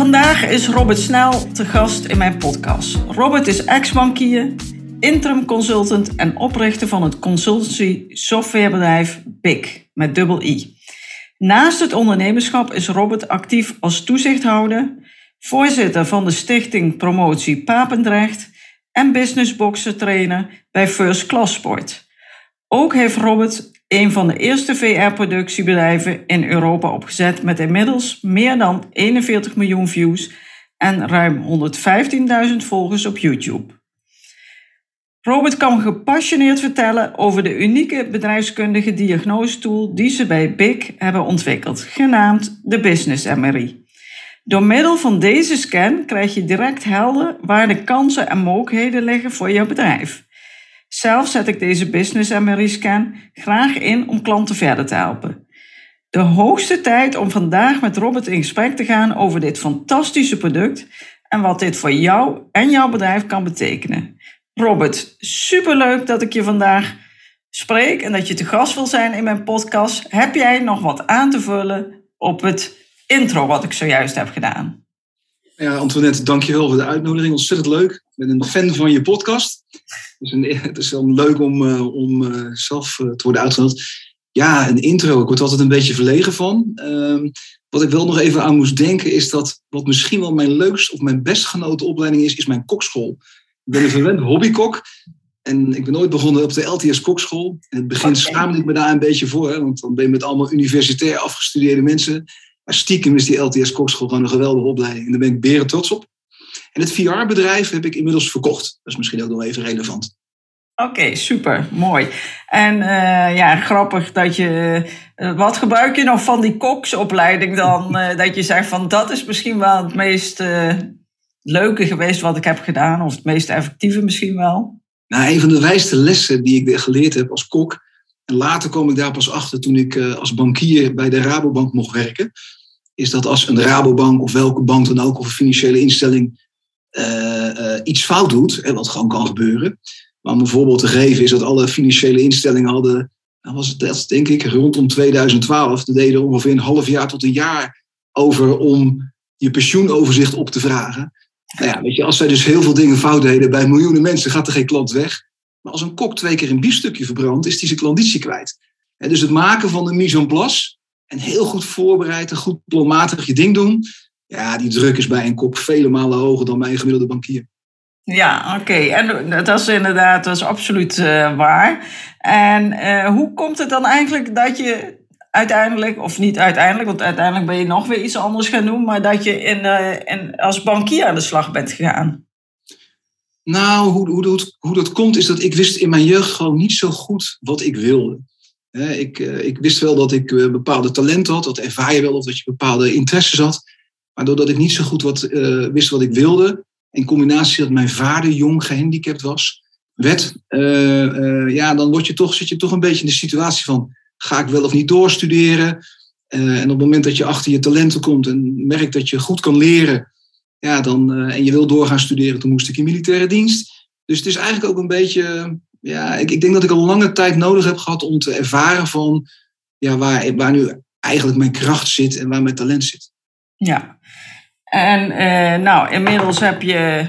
Vandaag is Robert Snel te gast in mijn podcast. Robert is ex-bankier, interim consultant en oprichter van het consultancy softwarebedrijf BIG met dubbel I. Naast het ondernemerschap is Robert actief als toezichthouder, voorzitter van de stichting Promotie Papendrecht en businessboxer trainer bij First Class Sport. Ook heeft Robert een van de eerste VR-productiebedrijven in Europa opgezet met inmiddels meer dan 41 miljoen views en ruim 115.000 volgers op YouTube. Robert kan gepassioneerd vertellen over de unieke bedrijfskundige diagnosetool die ze bij BIC hebben ontwikkeld, genaamd de Business MRI. Door middel van deze scan krijg je direct helder waar de kansen en mogelijkheden liggen voor jouw bedrijf. Zelf zet ik deze Business MRI-scan graag in om klanten verder te helpen. De hoogste tijd om vandaag met Robert in gesprek te gaan over dit fantastische product en wat dit voor jou en jouw bedrijf kan betekenen. Robert, superleuk dat ik je vandaag spreek en dat je te gast wil zijn in mijn podcast. Heb jij nog wat aan te vullen op het intro wat ik zojuist heb gedaan? Ja, Antoinette, dankjewel voor de uitnodiging. Ontzettend leuk. Ik ben een fan van je podcast. Dus een, het is wel leuk om, uh, om uh, zelf uh, te worden uitgenodigd. Ja, een intro. Ik word altijd een beetje verlegen van. Ehm, wat ik wel nog even aan moest denken is dat wat misschien wel mijn leukst of mijn best genoten opleiding is, is mijn kokschool. Ik ben een verwend hobbykok. En ik ben ooit begonnen op de LTS Kokschool. In het begin schaamde ik me daar een beetje voor. Hè, want dan ben je met allemaal universitair afgestudeerde mensen. Maar stiekem is die LTS Kokschool gewoon een geweldige opleiding. En daar ben ik beren trots op. En het VR-bedrijf heb ik inmiddels verkocht. Dat is misschien ook nog even relevant. Oké, okay, super, mooi. En uh, ja, grappig dat je. Uh, wat gebruik je nog van die koksopleiding dan? Uh, dat je zegt van dat is misschien wel het meest leuke geweest wat ik heb gedaan, of het meest effectieve misschien wel? Nou, een van de wijste lessen die ik geleerd heb als kok. En later kwam ik daar pas achter toen ik als bankier bij de Rabobank mocht werken. Is dat als een Rabobank of welke bank dan ook, of een financiële instelling, uh, uh, iets fout doet, wat gewoon kan gebeuren. Maar om een voorbeeld te geven is dat alle financiële instellingen hadden, nou was het denk ik rondom 2012, de deden ongeveer een half jaar tot een jaar over om je pensioenoverzicht op te vragen. Nou ja, weet je, als zij dus heel veel dingen fout deden bij miljoenen mensen, gaat er geen klant weg. Maar als een kok twee keer een biefstukje verbrandt, is die zijn klanditie kwijt. Dus het maken van de mise en place en heel goed voorbereid en goed planmatig je ding doen, ja, die druk is bij een kok vele malen hoger dan bij een gemiddelde bankier. Ja, oké. Okay. En dat is inderdaad, dat is absoluut uh, waar. En uh, hoe komt het dan eigenlijk dat je uiteindelijk, of niet uiteindelijk, want uiteindelijk ben je nog weer iets anders gaan doen, maar dat je in, uh, in, als bankier aan de slag bent gegaan? Nou, hoe, hoe, hoe, hoe dat komt is dat ik wist in mijn jeugd gewoon niet zo goed wat ik wilde. Ik, ik wist wel dat ik bepaalde talenten had, dat ervaar je wel, of dat je bepaalde interesses had. Maar doordat ik niet zo goed wat, uh, wist wat ik wilde, in combinatie dat mijn vader jong gehandicapt was, werd, uh, uh, ja, dan word je toch, zit je toch een beetje in de situatie van, ga ik wel of niet doorstuderen? en op het moment dat je achter je talenten komt en merkt dat je goed kan leren, ja, dan, en je wil doorgaan studeren, toen moest ik in militaire dienst. Dus het is eigenlijk ook een beetje, ja, ik, ik denk dat ik al lange tijd nodig heb gehad om te ervaren van, ja, waar, waar nu eigenlijk mijn kracht zit en waar mijn talent zit. Ja, en uh, nou, inmiddels heb je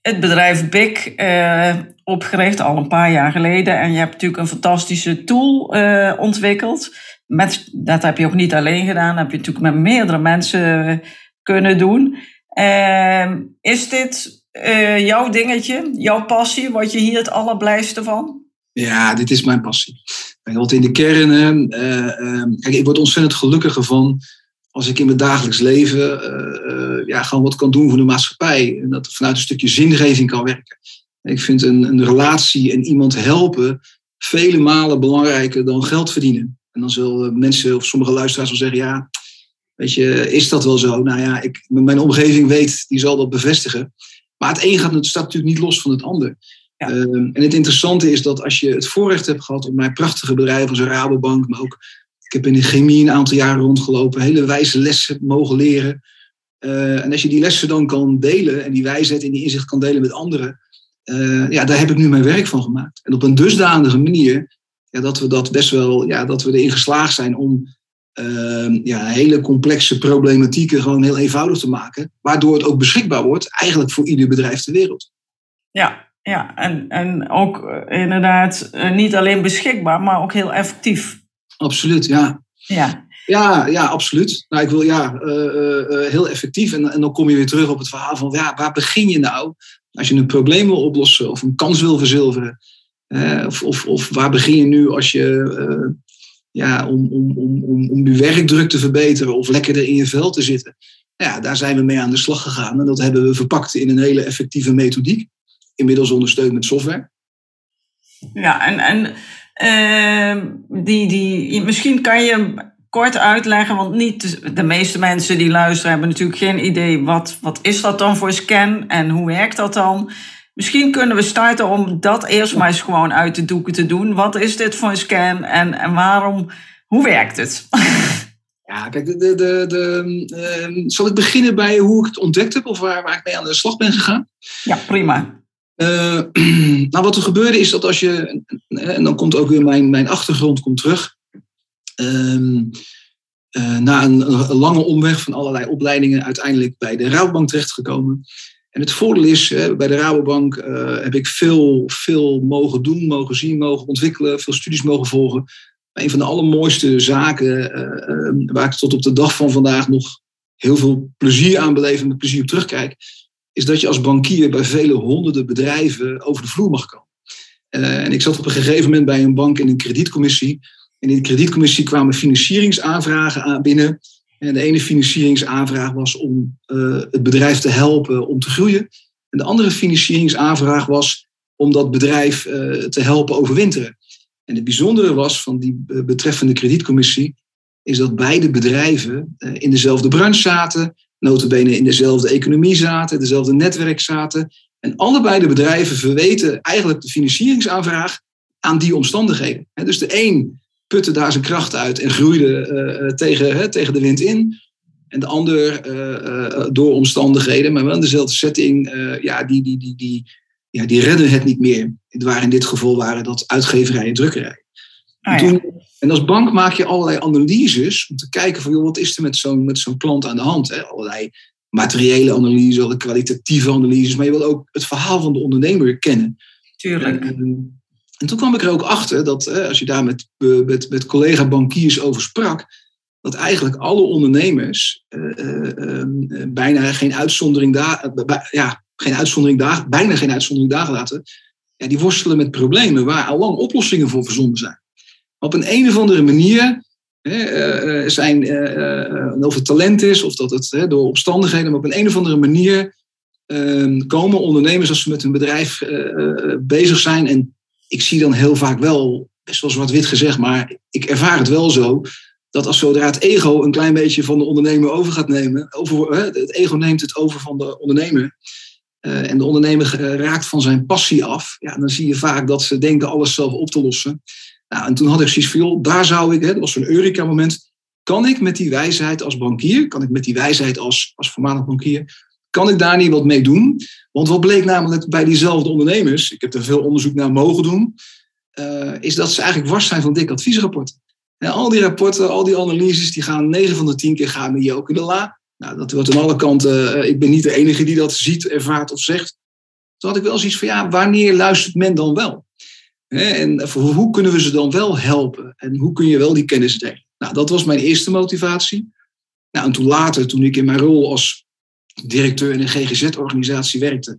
het bedrijf BIC uh, opgericht, al een paar jaar geleden. En je hebt natuurlijk een fantastische tool uh, ontwikkeld. Met, dat heb je ook niet alleen gedaan, dat heb je natuurlijk met meerdere mensen kunnen doen. Ehm, is dit jouw dingetje, jouw passie? Word je hier het allerblijste van? Ja, dit is mijn passie. Want in de kern, kijk, ik word ontzettend gelukkiger van als ik in mijn dagelijks leven uh, ja, gewoon wat kan doen voor de maatschappij. En dat vanuit een stukje zingeving kan werken. Ik vind een, een relatie en iemand helpen vele malen belangrijker dan geld verdienen. En dan zullen mensen of sommige luisteraars wel zeggen, ja, Weet je, is dat wel zo? Nou ja, ik, mijn omgeving weet, die zal dat bevestigen. Maar het een gaat, het staat natuurlijk niet los van het ander. Ehm, en het interessante is dat als je het voorrecht hebt gehad om bij prachtige bedrijven als Rabobank, maar ook ik heb in de chemie een aantal jaren rondgelopen, hele wijze lessen mogen leren. Uh, en als je die lessen dan kan delen en die wijsheid en die inzicht kan delen met anderen, uh, ja, daar heb ik nu mijn werk van gemaakt. En op een dusdanige manier ja, dat we dat best wel, ja, dat we erin geslaagd zijn om uh, ja, hele complexe problematieken gewoon heel eenvoudig te maken, waardoor het ook beschikbaar wordt, eigenlijk voor ieder bedrijf ter wereld. Ja, ja, en, en ook uh, inderdaad uh, niet alleen beschikbaar, maar ook heel effectief. Absoluut, ja. Ja, ja, ja absoluut. Nou, ik wil ja, uh, heel effectief. En, en dan kom je weer terug op het verhaal van ja, waar begin je nou als je een probleem wil oplossen of een kans wil verzilveren? of, of, of waar begin je nu als je ja, om, om, om, om, om je werkdruk te verbeteren of lekkerder in je vel te zitten? Ja, daar zijn we mee aan de slag gegaan. En dat hebben we verpakt in een hele effectieve methodiek inmiddels ondersteund met software. Ja, en, en uh, die, die, misschien kan je kort uitleggen, want niet de meeste mensen die luisteren hebben natuurlijk geen idee wat, wat is dat dan voor scan en hoe werkt dat dan. Misschien kunnen we starten om dat eerst maar eens gewoon uit de doeken te doen. Wat is dit voor een scan en, en waarom, hoe werkt het? Ja, kijk, de, de, de, de uh, zal ik beginnen bij hoe ik het ontdekt heb of waar, waar ik mee aan de slag ben gegaan? Ja, prima. Uh, nou, wat er gebeurde is dat als je, en dan komt ook weer mijn, mijn achtergrond komt terug, uh, uh, na een, een, lange omweg van allerlei opleidingen uiteindelijk bij de Rabobank terechtgekomen. En het voordeel is, bij de Rabobank uh, heb ik veel, veel mogen doen, mogen zien, mogen ontwikkelen, veel studies mogen volgen. Een van de allermooiste zaken uh, waar ik tot op de dag van vandaag nog heel veel plezier aan beleef en met plezier op terugkijk, is dat je als bankier bij vele honderden bedrijven over de vloer mag komen. En ik zat op een gegeven moment bij een bank in een kredietcommissie. En in de kredietcommissie kwamen financieringsaanvragen aan binnen. En de ene financieringsaanvraag was om uh, het bedrijf te helpen om te groeien. En de andere financieringsaanvraag was om dat bedrijf uh, te helpen overwinteren. En het bijzondere was van die betreffende kredietcommissie, is dat beide bedrijven in dezelfde branche zaten, notabene in dezelfde economie zaten, dezelfde netwerk zaten. En allebei de bedrijven verweten eigenlijk de financieringsaanvraag aan die omstandigheden. Dus de een putte daar zijn kracht uit en groeide uh, tegen, hè, tegen de wind in. En de ander uh, door omstandigheden, maar wel in dezelfde setting, ja, die, die, die, die, ja, die redden het niet meer. Het waren in dit geval waren dat uitgeverij en drukkerij. Ah, ja. toen, en als bank maak je allerlei analyses om te kijken van joh, wat is er met zo'n met zo'n klant aan de hand. Hè? Allerlei materiële analyses, allerlei kwalitatieve analyses, maar je wil ook het verhaal van de ondernemer kennen. Tuurlijk. En, en toen kwam ik er ook achter dat als je daar met, met, met collega bankiers over sprak, dat eigenlijk alle ondernemers uh, uh, bijna geen uitzondering daar, ja, geen uitzondering daar, bijna geen uitzondering daar laten, ja, die worstelen met problemen waar al lang oplossingen voor verzonnen zijn op een, of andere manier hè, zijn, of het talent is of dat het hè, door omstandigheden, maar op een, een of andere manier ehm, komen ondernemers als ze met hun bedrijf bezig zijn. En ik zie dan heel vaak wel, best wel zwart-wit gezegd, maar ik ervaar het wel zo. Dat als zodra het ego een klein beetje van de ondernemer over gaat nemen, over, het ego neemt het over van de ondernemer, uh, en de ondernemer raakt van zijn passie af, ja, dan zie je vaak dat ze denken alles zelf op te lossen. Nou, en toen had ik zoiets van, daar zou ik, dat was zo'n Eureka-moment, kan ik met die wijsheid als bankier, kan ik met die wijsheid als, als voormalig bankier, kan ik daar niet wat mee doen? Want wat bleek namelijk bij diezelfde ondernemers, ik heb er veel onderzoek naar mogen doen, uh, is dat ze eigenlijk wars zijn van dikke adviesrapporten. En al die rapporten, al die analyses, die gaan 9 van de 10 keer gaan met in de la. Nou, dat wordt aan alle kanten, uh, ik ben niet de enige die dat ziet, ervaart of zegt. Toen had ik wel zoiets van, ja, wanneer luistert men dan wel? En hoe kunnen we ze dan wel helpen? En hoe kun je wel die kennis delen? Nou, dat was mijn eerste motivatie. Nou, en toen later, toen ik in mijn rol als directeur in een GGZ-organisatie werkte,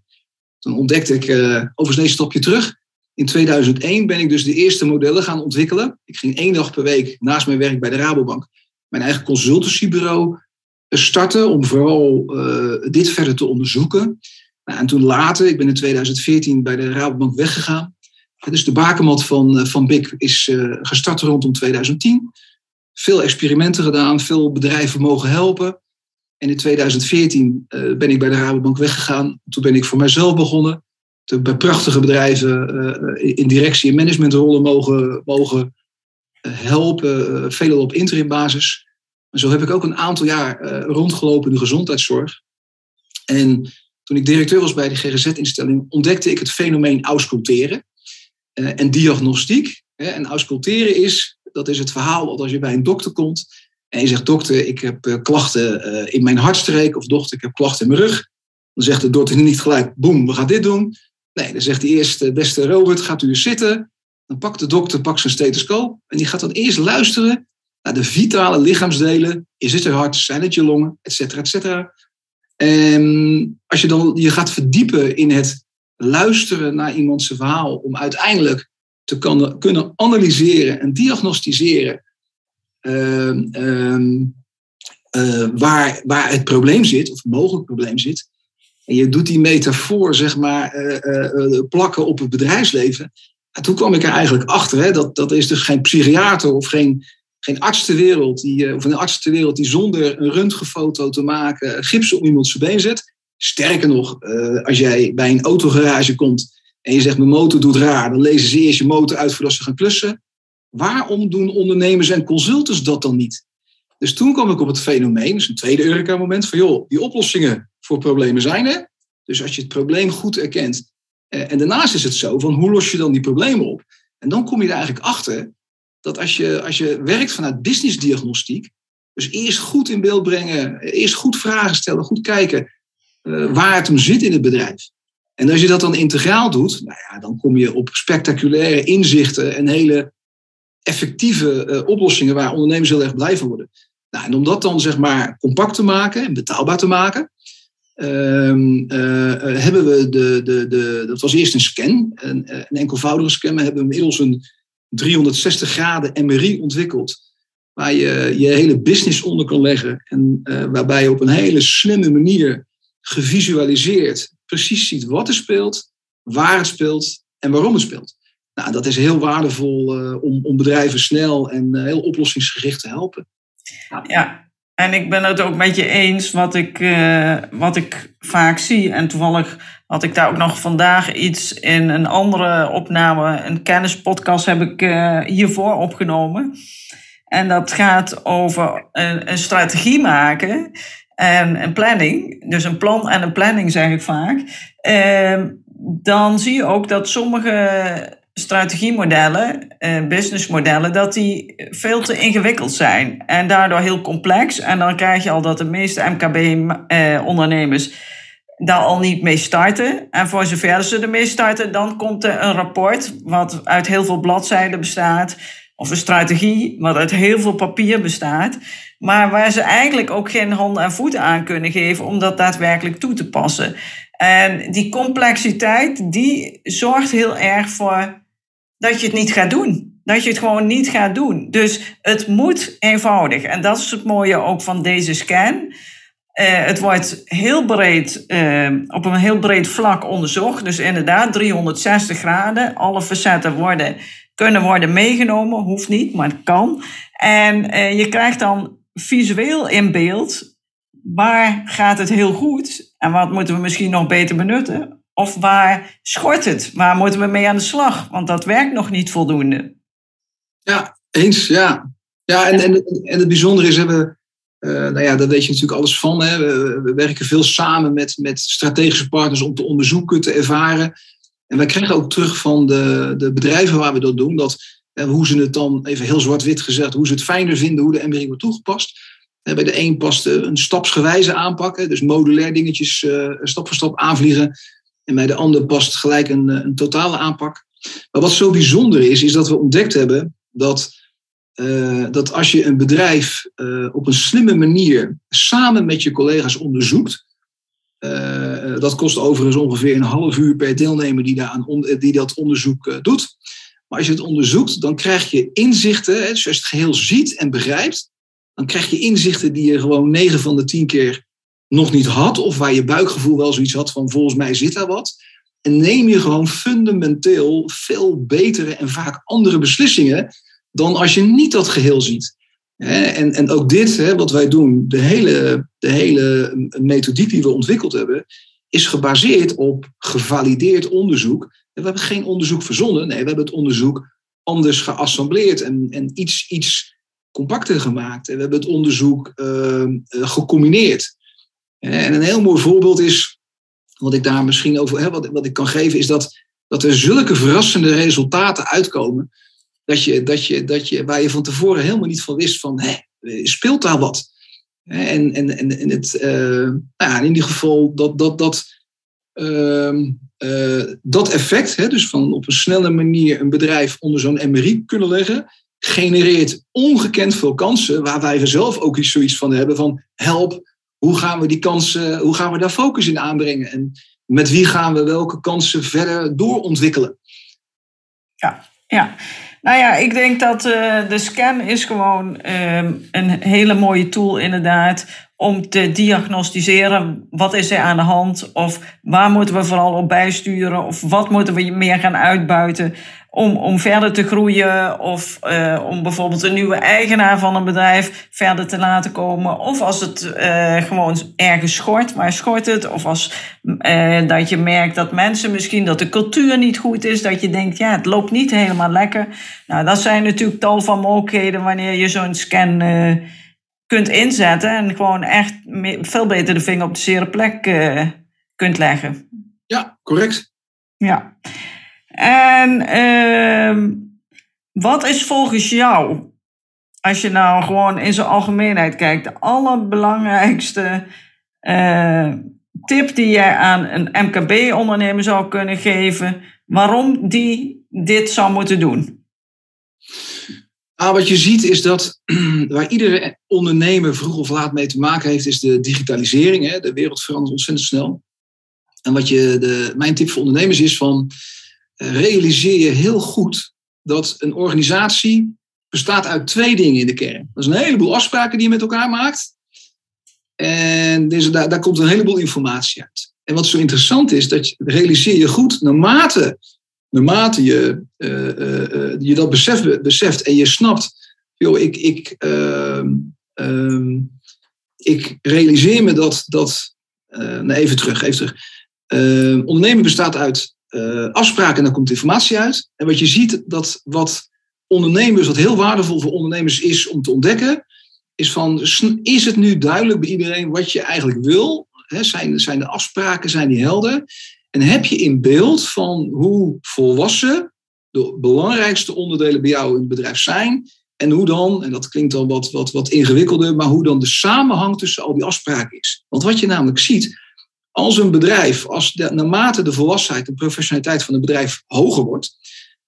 toen ontdekte ik, uh, overigens een stapje terug, in 2001 ben ik dus de eerste modellen gaan ontwikkelen. Ik ging één dag per week naast mijn werk bij de Rabobank mijn eigen consultancybureau starten om vooral uh, dit verder te onderzoeken. Nou, en toen later, ik ben in 2014 bij de Rabobank weggegaan. Dus de bakermat van, van BIC is gestart rondom 2010. veel experimenten gedaan, veel bedrijven mogen helpen. En in 2014 uh, ben ik bij de Rabobank weggegaan. Toen ben ik voor mezelf begonnen. Toen bij prachtige bedrijven uh, in directie- en managementrollen mogen, mogen helpen, veelal op interimbasis. En zo heb ik ook een aantal jaar rondgelopen in de gezondheidszorg. En toen ik directeur was bij de GGZ-instelling, ontdekte ik het fenomeen ausculteren en diagnostiek. En ausculteren is, dat is het verhaal dat als je bij een dokter komt en je zegt, dokter, ik heb klachten in mijn hartstreek of dokter, ik heb klachten in mijn rug. Dan zegt de dokter niet gelijk, boem, we gaan dit doen. Nee, dan zegt hij eerst, beste Robert, gaat u eens zitten. Dan pakt de dokter pakt zijn stethoscoop en die gaat dan eerst luisteren naar de vitale lichaamsdelen. Is het je hart, zijn het je longen, et cetera, et cetera. En als je dan je gaat verdiepen in het luisteren naar iemands verhaal om uiteindelijk te kunnen analyseren en diagnosticeren waar, waar het probleem zit, of mogelijk probleem zit. En je doet die metafoor, zeg maar, eh, eh, plakken op het bedrijfsleven. En toen kwam ik er eigenlijk achter, hè, dat, dat is dus geen psychiater of geen, geen arts ter wereld, die, of een arts wereld die zonder een röntgenfoto te maken gips op iemand zijn been zet. Sterker nog, als jij bij een autogarage komt en je zegt mijn motor doet raar, dan lezen ze eerst je motor uit voordat ze gaan klussen. Waarom doen ondernemers en consultants dat dan niet? Dus toen kwam ik op het fenomeen, dus een tweede Eureka-moment, van joh, die oplossingen voor problemen zijn er. Dus als je het probleem goed erkent. en daarnaast is het zo, van hoe los je dan die problemen op? En dan kom je er eigenlijk achter dat als je, als je werkt vanuit businessdiagnostiek, dus eerst goed in beeld brengen, eerst goed vragen stellen, goed kijken waar het om zit in het bedrijf. En als je dat dan integraal doet, nou ja, dan kom je op spectaculaire inzichten en hele effectieve uh, oplossingen waar ondernemers heel erg blij van worden. Nou, en om dat dan zeg maar compact te maken en betaalbaar te maken, uh, uh, hebben we de, de, de, dat was eerst een scan, een, een enkelvoudige scan, maar hebben we inmiddels een 360 graden MRI ontwikkeld, waar je je hele business onder kan leggen en waarbij je op een hele slimme manier gevisualiseerd precies ziet wat er speelt, waar het speelt en waarom het speelt. Nou, dat is heel waardevol uh, om, om, bedrijven snel en uh, heel oplossingsgericht te helpen. Ja. en ik ben het ook met je eens wat ik, uh, wat ik vaak zie. En toevallig had ik daar ook nog vandaag iets in een andere opname, een kennispodcast heb ik hiervoor opgenomen. En dat gaat over een, een strategie maken en een planning, dus een plan en een planning zeg ik vaak, ehm, dan zie je ook dat sommige strategiemodellen, eh, businessmodellen, dat die veel te ingewikkeld zijn en daardoor heel complex. En dan krijg je al dat de meeste MKB-ondernemers daar al niet mee starten. En voor zover ze ermee starten, dan komt er een rapport wat uit heel veel bladzijden bestaat, of een strategie wat uit heel veel papier bestaat. Maar waar ze eigenlijk ook geen handen en voeten aan kunnen geven om dat daadwerkelijk toe te passen. En die complexiteit, die zorgt heel erg voor dat je het niet gaat doen. Dat je het gewoon niet gaat doen. Dus het moet eenvoudig. En dat is het mooie ook van deze scan. Uh, het wordt heel breed, uh, op een heel breed vlak onderzocht. Dus inderdaad, 360 graden. Alle facetten worden, kunnen worden meegenomen. Hoeft niet, maar het kan. En uh, je krijgt dan visueel in beeld waar gaat het heel goed en wat moeten we misschien nog beter benutten? Of waar schort het? Waar moeten we mee aan de slag? Want dat werkt nog niet voldoende. Ja, eens, ja. Ja, en, en, en het bijzondere is, hebben, uh, nou ja, daar weet je natuurlijk alles van. Hè. We, we, werken veel samen met, met strategische partners om te onderzoeken, te ervaren. En wij krijgen ook terug van de, de bedrijven waar we dat doen, dat en hoe ze het dan, even heel zwart-wit gezegd, hoe ze het fijner vinden, hoe de MRI wordt toegepast. Bij de een past een stapsgewijze aanpakken, dus modulair dingetjes stap voor stap aanvliegen. En bij de ander past gelijk een, eh, een totale aanpak. Maar wat zo bijzonder is, is dat we ontdekt hebben dat, uh, dat als je een bedrijf uh, op een slimme manier samen met je collega's onderzoekt, dat kost overigens ongeveer een half uur per deelnemer die, daar aan, die dat onderzoek doet. Maar als je het onderzoekt, dan krijg je inzichten. Dus als je het geheel ziet en begrijpt, dan krijg je inzichten die je gewoon 9 van de 10 keer nog niet had. Of waar je buikgevoel wel zoiets had van volgens mij zit daar wat. En neem je gewoon fundamenteel veel betere en vaak andere beslissingen dan als je niet dat geheel ziet. En, en ook dit, wat wij doen, de hele, de hele methodiek die we ontwikkeld hebben, is gebaseerd op gevalideerd onderzoek. we hebben geen onderzoek verzonnen, nee, we hebben het onderzoek anders geassembleerd en, en iets, iets compacter gemaakt. En we hebben het onderzoek uh, gecombineerd. En een heel mooi voorbeeld is, wat ik daar misschien over hè, wat, wat ik kan geven, is dat, dat er zulke verrassende resultaten uitkomen. Dat je, dat je, dat je, waar je van tevoren helemaal niet van wist van, speelt daar wat? En, en, en, en het, uh, nou ja, in ieder geval dat, dat, dat, uh, uh, dat effect, hè, dus van op een snelle manier een bedrijf onder zo'n MRI kunnen leggen, genereert ongekend veel kansen, waar wij zelf ook iets zoiets van hebben van help, hoe gaan we die kansen, hoe gaan we daar focus in aanbrengen? En met wie gaan we welke kansen verder doorontwikkelen? Ja, ja. Nou ja, ik denk dat uh, de scan is gewoon uh, een hele mooie tool inderdaad om te diagnosticeren wat is er aan de hand of waar moeten we vooral op bijsturen of wat moeten we meer gaan uitbuiten om, om verder te groeien of uh, om bijvoorbeeld een nieuwe eigenaar van een bedrijf verder te laten komen. Of als het uh, gewoon ergens schort, waar schort het? Of als uh, dat je merkt dat mensen misschien dat de cultuur niet goed is, dat je denkt, ja, het loopt niet helemaal lekker. Nou, dat zijn natuurlijk tal van mogelijkheden wanneer je zo'n scan kunt inzetten en gewoon echt veel beter de vinger op de zere plek kunt leggen. Ja, correct. Ja. En uh, wat is volgens jou, als je nou gewoon in zijn algemeenheid kijkt, de allerbelangrijkste uh, tip die jij aan een MKB-ondernemer zou kunnen geven, waarom die dit zou moeten doen? Ah, wat je ziet is dat waar iedere ondernemer vroeg of laat mee te maken heeft, is de digitalisering. Hè? De wereld verandert ontzettend snel. En wat je de, mijn tip voor ondernemers is van realiseer je heel goed dat een organisatie bestaat uit twee dingen in de kern. Dat is een heleboel afspraken die je met elkaar maakt. En deze, daar, daar komt een heleboel informatie uit. En wat zo interessant is, dat je realiseer je goed, naarmate, naarmate je, uh, uh, je dat beseft, beseft en je snapt, joh, ik, ik, uh, ik realiseer me dat, dat nou even terug, even terug. Ehm, ondernemen bestaat uit uh, afspraken en dan komt informatie uit. En wat je ziet, dat wat ondernemers, wat heel waardevol voor ondernemers is om te ontdekken, is van, is het nu duidelijk bij iedereen wat je eigenlijk wil? zijn, zijn de afspraken, zijn die helder? En heb je in beeld van hoe volwassen de belangrijkste onderdelen bij jou in het bedrijf zijn? En hoe dan, en dat klinkt dan wat, wat, wat ingewikkelder, maar hoe dan de samenhang tussen al die afspraken is. Want wat je namelijk ziet, als een bedrijf, als naarmate de volwassenheid en professionaliteit van het bedrijf hoger wordt,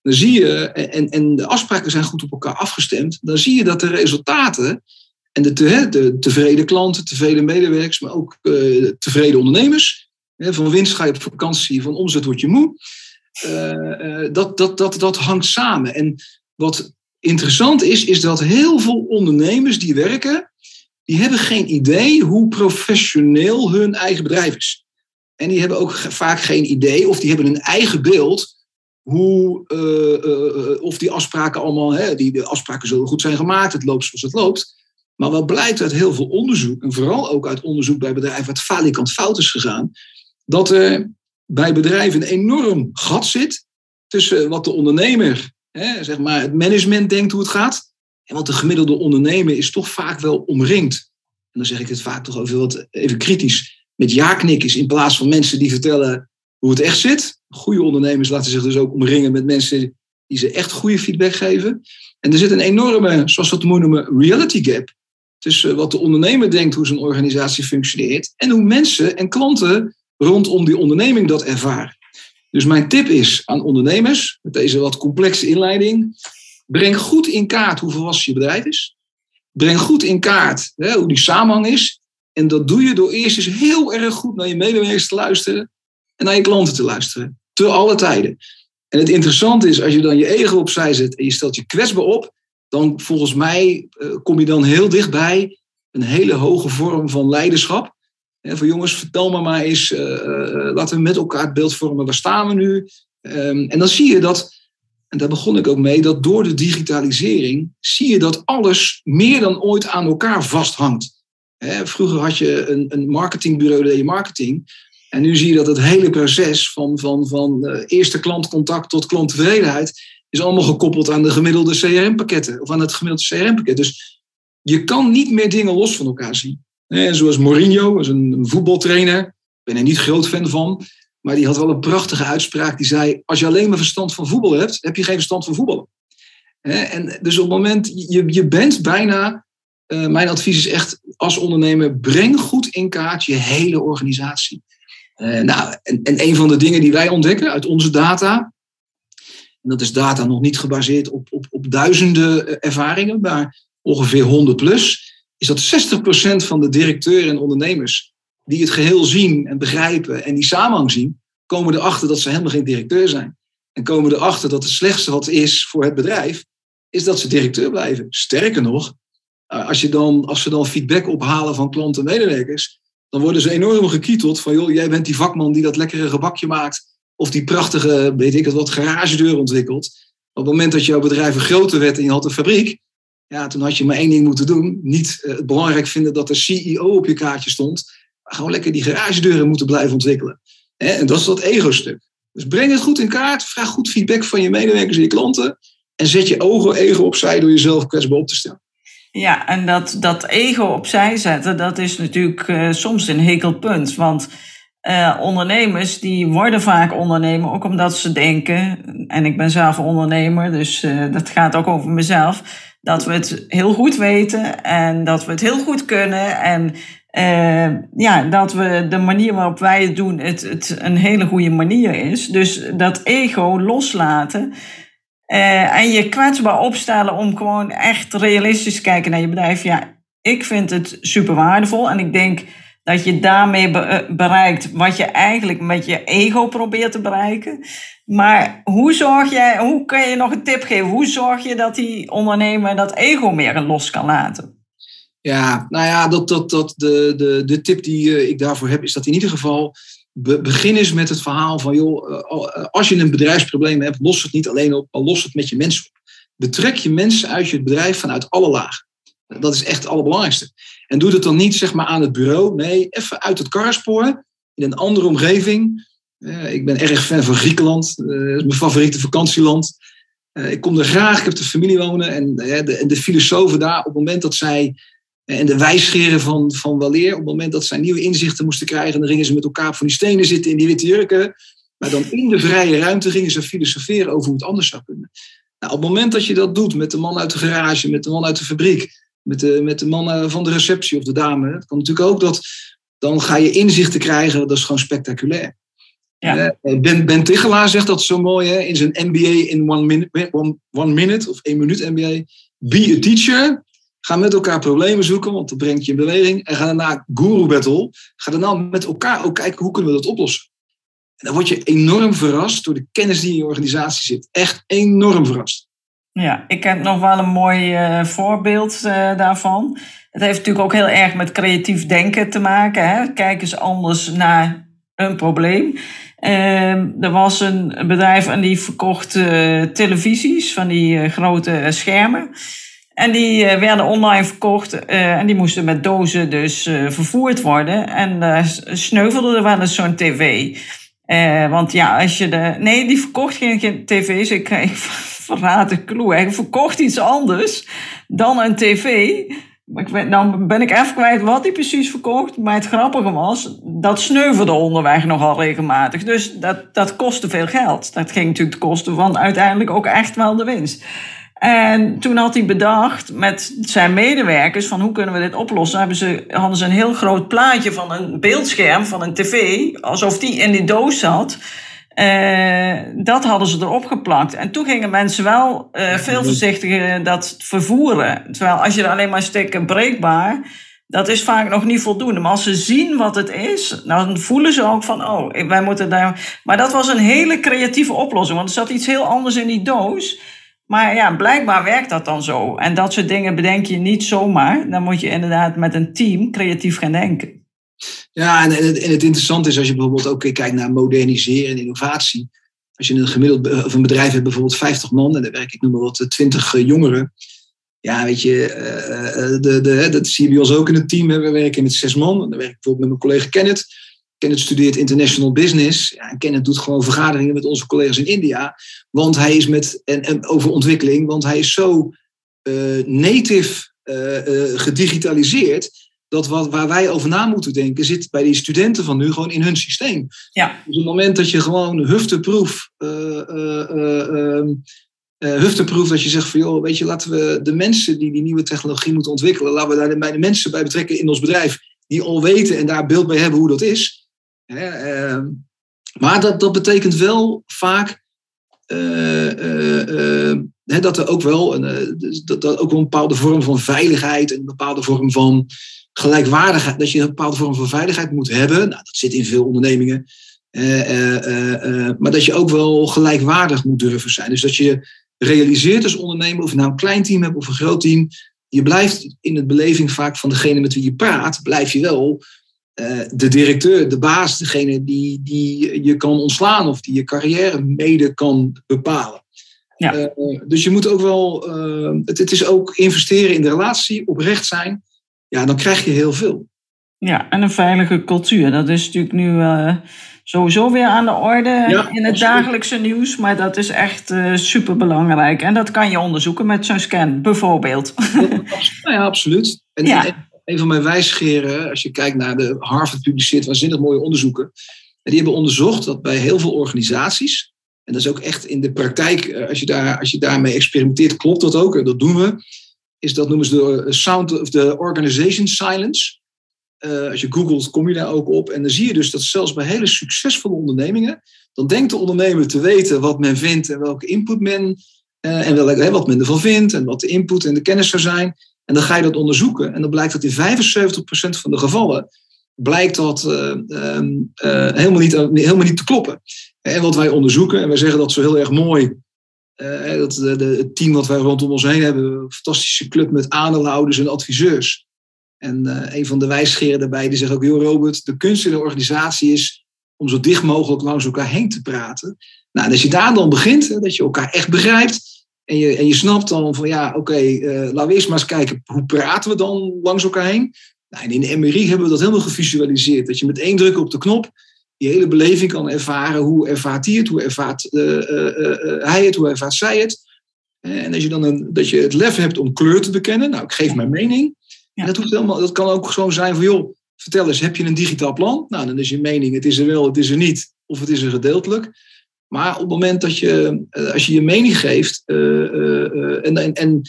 dan zie je, en, en de afspraken zijn goed op elkaar afgestemd, dan zie je dat de resultaten en de, de tevreden klanten, tevreden medewerkers, maar ook uh, tevreden ondernemers, hè, van winst ga je op vakantie, van omzet word je moe, uh, dat, dat, dat, dat hangt samen. En wat interessant is, is dat heel veel ondernemers die werken, die hebben geen idee hoe professioneel hun eigen bedrijf is. En die hebben ook vaak geen idee, of die hebben een eigen beeld, hoe, uh, uh, of die afspraken allemaal, hè, die, de afspraken zullen goed zijn gemaakt, het loopt zoals het loopt. Maar wat blijkt uit heel veel onderzoek, en vooral ook uit onderzoek bij bedrijven wat falikant fout is gegaan, dat er bij bedrijven een enorm gat zit tussen wat de ondernemer, hè, zeg maar, het management denkt hoe het gaat, en wat de gemiddelde ondernemer is toch vaak wel omringd. En dan zeg ik het vaak toch over wat even kritisch. Met ja-knikkers in plaats van mensen die vertellen hoe het echt zit. Goede ondernemers laten zich dus ook omringen met mensen die ze echt goede feedback geven. En er zit een enorme, zoals we het noemen, reality gap. Tussen wat de ondernemer denkt hoe zijn organisatie functioneert. En hoe mensen en klanten rondom die onderneming dat ervaren. Dus mijn tip is aan ondernemers, met deze wat complexe inleiding. Breng goed in kaart hoe volwassen je bedrijf is. Breng goed in kaart hè, hoe die samenhang is. En dat doe je door eerst eens heel erg goed naar je medewerkers te luisteren en naar je klanten te luisteren. Te alle tijden. En het interessante is, als je dan je ego opzij zet en je stelt je kwetsbaar op, dan volgens mij uh, kom je dan heel dichtbij een hele hoge vorm van leiderschap. En van jongens, vertel me maar eens, uh, uh, laten we met elkaar het beeld vormen, waar staan we nu? Um, en dan zie je dat en daar begon ik ook mee, dat door de digitalisering zie je dat alles meer dan ooit aan elkaar vasthangt. vroeger had je een, een marketingbureau, deed je marketing. En nu zie je dat het hele proces van, van, van uh, eerste klantcontact tot klanttevredenheid is allemaal gekoppeld aan de gemiddelde CRM-pakketten of aan het gemiddelde CRM-pakket. Dus je kan niet meer dingen los van elkaar zien. En zoals Mourinho, is een, voetbaltrainer, ben er niet groot fan van, maar die had wel een prachtige uitspraak. Die zei: Als je alleen maar verstand van voetbal hebt, heb je geen verstand van voetballen. En dus op het moment, je, je bent bijna, uh, mijn advies is echt als ondernemer, breng goed in kaart je hele organisatie. Uh, nou, en, en een van de dingen die wij ontdekken uit onze data, en dat is data nog niet gebaseerd op, op, op duizenden eh, ervaringen, maar ongeveer 100 plus, is dat 60% van de directeuren en ondernemers die het geheel zien en begrijpen en die samenhang zien, komen erachter dat ze helemaal geen directeur zijn. En komen erachter dat het slechtste wat is voor het bedrijf, is dat ze directeur blijven. Sterker nog, eh, als, je dan, als ze dan feedback ophalen van klanten en medewerkers, dan worden ze enorm gekieteld van, joh, jij bent die vakman die dat lekkere gebakje maakt, of die prachtige, weet ik het wat, garagedeur ontwikkelt. Op het moment dat jouw bedrijf een groter werd en je had een fabriek, ja, toen had je maar één ding moeten doen. Niet uh, het belangrijk vinden dat er CEO op je kaartje stond, gewoon lekker die garagedeuren moeten blijven ontwikkelen. En dat is dat ego-stuk. Dus breng het goed in kaart, vraag goed feedback van je medewerkers en je klanten en zet je ogen, ego opzij door jezelf kwetsbaar op te stellen. Ja, en dat, dat ego opzij zetten, dat is natuurlijk uh, soms een hekelpunt. Want uh, ondernemers die worden vaak ondernemer, ook omdat ze denken, en ik ben zelf ondernemer, dus uh, dat gaat ook over mezelf, dat we het heel goed weten en dat we het heel goed kunnen. En uh, ja, dat we de manier waarop wij het doen, het, het een hele goede manier is. Dus dat ego loslaten. Uh, en je kwetsbaar opstellen om gewoon echt realistisch te kijken naar je bedrijf. Ja, ik vind het super waardevol. En ik denk dat je daarmee eh, bereikt wat je eigenlijk met je ego probeert te bereiken. Maar hoe zorg jij, hoe kun je nog een tip geven? Hoe zorg je dat die ondernemer dat ego meer los kan laten? Ja, nou ja, dat, dat, dat, de, de, de tip die eh, ik daarvoor heb, is dat in ieder geval begin eens met het verhaal van, joh, eh, als je een bedrijfsprobleem hebt, los het niet alleen op, maar los het met je mensen op. Betrek je mensen uit je bedrijf vanuit alle lagen. Dat is echt het allerbelangrijkste. En doe het dan niet zeg maar, aan het bureau. Nee, even uit het karspoor, in een andere omgeving. Ik ben erg fan van Griekenland. Dat is mijn favoriete vakantieland. Ik kom er graag, ik heb de familie wonen. En, de, de filosofen daar, op het moment dat zij en de wijsgeren van, van Waleer, op het moment dat zij nieuwe inzichten moesten krijgen, dan gingen ze met elkaar van die stenen zitten in die witte jurken. Maar dan in de vrije ruimte gingen ze filosoferen over hoe het anders zou kunnen. Nou, op het moment dat je dat doet met de man uit de garage, met de man uit de fabriek, met de, met de man van de receptie of de dame, het kan natuurlijk ook dat dan ga je inzichten krijgen, dat is gewoon spectaculair. Ja. Eh, ben, ben Tichelaar zegt dat zo mooi hè, in zijn MBA in one minute, one, one minute of één minuut MBA. Be a teacher Ga met elkaar problemen zoeken, want dat brengt je in beweging. En ga daarna guru battle. Ga daarna met elkaar ook kijken hoe kunnen we dat oplossen. En dan word je enorm verrast door de kennis die in je organisatie zit. Echt enorm verrast. Ja, ik heb nog wel een mooi uh, voorbeeld uh, daarvan. Het heeft natuurlijk ook heel erg met creatief denken te maken. Hè? Kijk eens anders naar een probleem. Uh, er was een bedrijf en die verkocht uh, televisies van die grote schermen. En die uh, werden online verkocht uh, en die moesten met dozen dus uh, vervoerd worden. En uh, sneuvelde er wel eens zo'n tv. want ja, als je de... Nee, die verkocht geen, tv's. Ik, ik verraad de clue. Hij verkocht iets anders dan een tv. Ik ben ik even kwijt wat hij precies verkocht. Maar het grappige was, dat sneuvelde onderweg nogal regelmatig. Dus dat, dat kostte veel geld. Dat ging natuurlijk de kosten van uiteindelijk ook echt wel de winst. En toen had hij bedacht met zijn medewerkers van hoe kunnen we dit oplossen. Hebben ze, hadden ze een heel groot plaatje van een beeldscherm van een tv, alsof die in die doos zat. Uh, dat hadden ze erop geplakt. En toen gingen mensen wel uh, veel voorzichtiger dat vervoeren. Terwijl als je er alleen maar stikken breekbaar, dat is vaak nog niet voldoende. Maar als ze zien wat het is, dan voelen ze ook van, oh, wij moeten daar. Maar dat was een hele creatieve oplossing, want er zat iets heel anders in die doos. Maar ja, blijkbaar werkt dat dan zo. En dat soort dingen bedenk je niet zomaar. Dan moet je inderdaad met een team creatief gaan denken. Ja, en, het, en het interessante is als je bijvoorbeeld ook kijkt naar moderniseren en innovatie. als je een gemiddeld of een bedrijf hebt, bijvoorbeeld 50 man, en daar werk ik noem maar wat 20 jongeren. Ja, weet je, de, de, dat zie je bij ons ook in het team. We werken met zes man. Dan werk ik bijvoorbeeld met mijn collega Kenneth. Kenneth studeert international business. Ja, en Kenneth doet gewoon vergaderingen met onze collega's in India. Want hij is met, en, en over ontwikkeling, want hij is zo native gedigitaliseerd dat wat, waar wij over na moeten denken, zit bij die studenten van nu gewoon in hun systeem. Ja. Dus op het moment dat je gewoon hufteproef, uh, uh, hufteproef, dat je zegt van joh, weet je, laten we de mensen die die nieuwe technologie moeten ontwikkelen, laten we daar bij de mensen bij betrekken in ons bedrijf, die al weten en daar beeld bij hebben hoe dat is. Ehm, maar dat, dat betekent wel vaak dat er ook wel, een, dat, dat ook een bepaalde vorm van veiligheid, een bepaalde vorm van gelijkwaardigheid, dat je een bepaalde vorm van veiligheid moet hebben. Nou, dat zit in veel ondernemingen. Maar dat je ook wel gelijkwaardig moet durven zijn. Dus dat je realiseert als ondernemer, of je nou een klein team hebt of een groot team, je blijft in het beleving vaak van degene met wie je praat, blijf je wel de directeur, de baas, degene die, die je kan ontslaan of die je carrière mede kan bepalen. Ja. dus je moet ook wel, het, het is ook investeren in de relatie, oprecht zijn ja, dan krijg je heel veel. Ja, en een veilige cultuur. Dat is natuurlijk nu uh, sowieso weer aan de orde in het dagelijkse nieuws. Maar dat is echt eh, super belangrijk. En dat kan je onderzoeken met zo'n scan, bijvoorbeeld. Ja, absoluut. En, ja. Een van mijn wijsgeren, als je kijkt naar de Harvard publiceert waanzinnig mooie onderzoeken. Die hebben onderzocht dat bij heel veel organisaties, en dat is ook echt in de praktijk, eh, als je, daar, als je daarmee experimenteert, klopt dat ook. Dat doen we is dat noemen ze de sound of the organization silence. Uh, als je googelt, kom je daar ook op. En dan zie je dus dat zelfs bij hele succesvolle ondernemingen, dan denkt de ondernemer te weten wat men vindt en welke input men, en welke, wat men ervan vindt en wat de input en de kennis zou zijn. En dan ga je dat onderzoeken. En dan blijkt dat in 75% van de gevallen blijkt dat uh, helemaal, niet, helemaal niet te kloppen. En wat wij onderzoeken, en wij zeggen dat zo heel erg mooi, uh, dat, de, het team wat wij rondom ons heen hebben, een fantastische club met aandeelhouders en adviseurs. En een van de wijsgeren daarbij die zegt ook, joh Robert, de kunst in de organisatie is om zo dicht mogelijk langs elkaar heen te praten. Nou, als je daar dan begint, hè, dat je elkaar echt begrijpt en je, en je snapt dan van ja, oké, okay, uh, laten we eerst maar eens kijken, hoe praten we dan langs elkaar heen? Nou, en in de MRI hebben we dat helemaal gevisualiseerd. Dat je met één druk op de knop die hele beleving kan ervaren. Hoe ervaart hij het? Hoe ervaart uh, uh, hij het? Hoe ervaart zij het? En als je dan een, dat je het lef hebt om kleur te bekennen. Nou, ik geef mijn mening. Ja. dat, hoeft helemaal, dat kan ook zo zijn van, joh, vertel eens, heb je een digitaal plan? Nou, dan is je mening, het is er wel, het is er niet. Of het is er gedeeltelijk. Maar op het moment dat je, als je je mening geeft, en, en, en,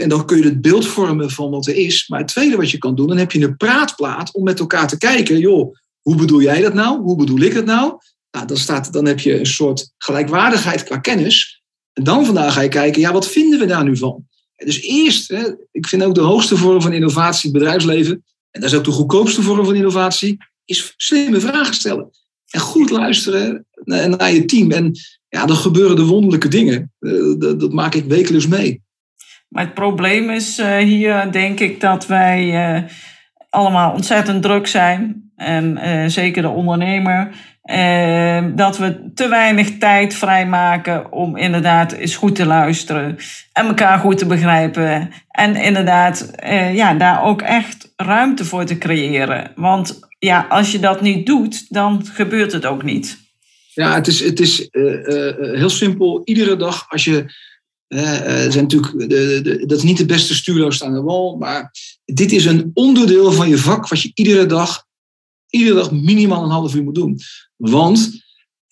en dan kun je het beeld vormen van wat er is. Maar het tweede wat je kan doen, dan heb je een praatplaat om met elkaar te kijken, joh, hoe bedoel jij dat nou? Hoe bedoel ik het nou? nou dan, staat, dan heb je een soort gelijkwaardigheid qua kennis. En dan vandaag ga je kijken, ja, wat vinden we daar nu van? Dus eerst, hè, ik vind ook de hoogste vorm van innovatie in het bedrijfsleven, en dat is ook de goedkoopste vorm van innovatie, is slimme vragen stellen. En goed luisteren naar, je team. En ja, dan gebeuren de wonderlijke dingen. Uh, dat, maak ik wekelijks mee. Maar het probleem is uh, hier, denk ik, dat wij uh, allemaal ontzettend druk zijn. En zeker de ondernemer. Dat we te weinig tijd vrijmaken om inderdaad eens goed te luisteren. En elkaar goed te begrijpen. En inderdaad, ja, daar ook echt ruimte voor te creëren. Want ja, als je dat niet doet, dan gebeurt het ook niet. Ja, het is, het is heel simpel. Iedere dag als je er zijn natuurlijk de, de, dat is niet de beste stuurloos aan de wal, maar dit is een onderdeel van je vak wat je iedere dag iedere dag minimaal een half uur moet doen. Want